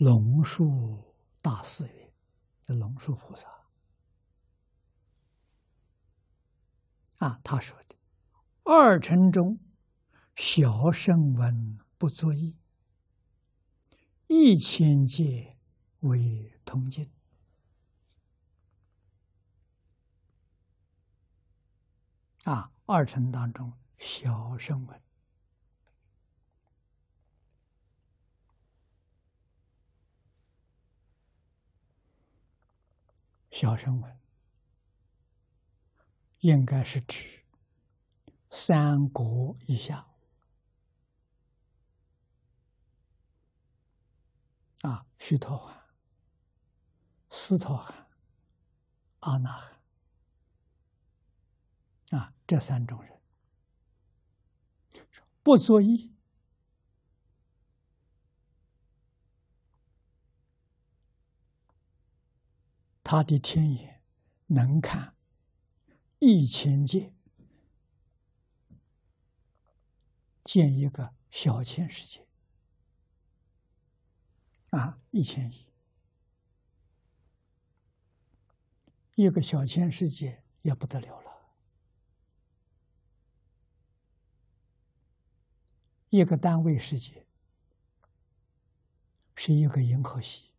龙树大寺云：“的龙树菩萨啊，他说的二乘中，小圣闻不作意，一千界为通经。啊，二乘当中小圣闻。”小声闻，应该是指三国以下啊，须陀洹、斯陀含、阿那含啊，这三种人不作意。他的天眼能看一千界，建一个小千世界。啊，一千亿，一个小千世界也不得了了，一个单位世界是一个银河系。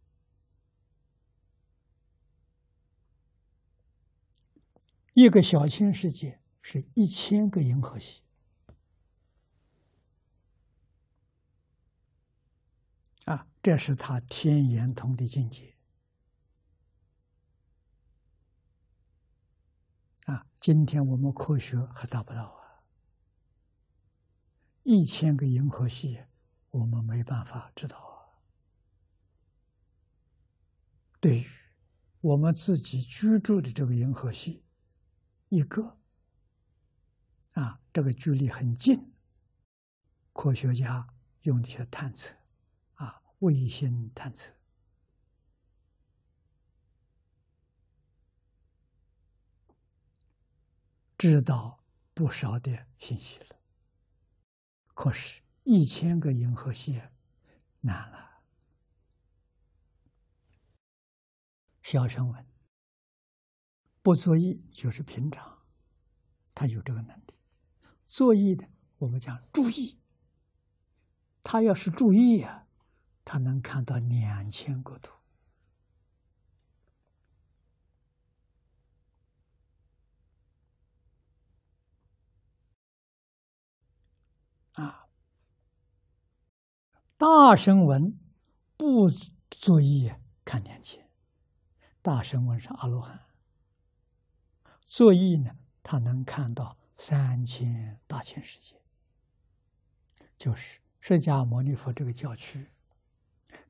一个小千世界是一千个银河系啊，这是他天眼通的境界啊！今天我们科学还达不到啊，一千个银河系我们没办法知道啊。对于我们自己居住的这个银河系。一个啊，这个距离很近，科学家用这些探测啊，卫星探测，知道不少的信息了。可是，一千个银河系难了。小声问。不作意就是平常，他有这个能力。作意的，我们讲注意。他要是注意呀，他能看到两千个图。啊，大声闻不作意看两千，大声闻是阿罗汉。作意呢，他能看到三千大千世界，就是释迦牟尼佛这个教区，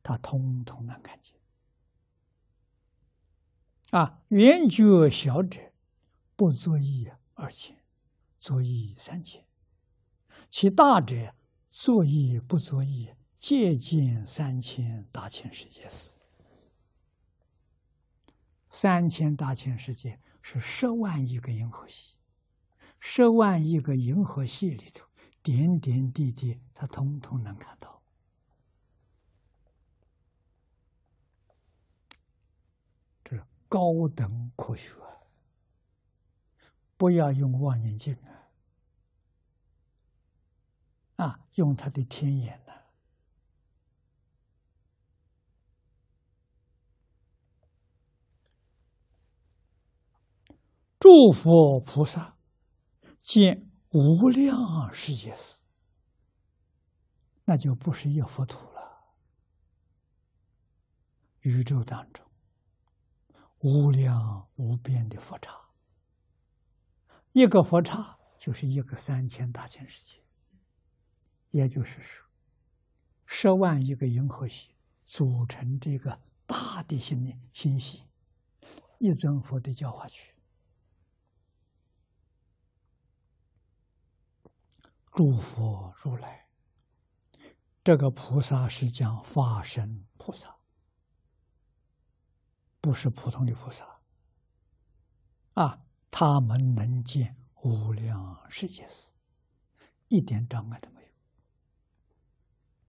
他通通能看见。啊，圆觉小者不作意二千，作意三千；其大者作意不作意，借见三千大千世界时三千大千世界。是十万亿个银河系，十万亿个银河系里头，点点滴滴，他通通能看到。这是高等科学，不要用望远镜啊，啊，用他的天眼呢。诸佛菩萨见无量世界时，那就不是一佛土了。宇宙当中无量无边的佛刹，一个佛刹就是一个三千大千世界，也就是说，十万亿个银河系组成这个大地心的星系，一尊佛的教化区。诸佛如来，这个菩萨是讲化身菩萨，不是普通的菩萨。啊，他们能见无量世界时，一点障碍都没有。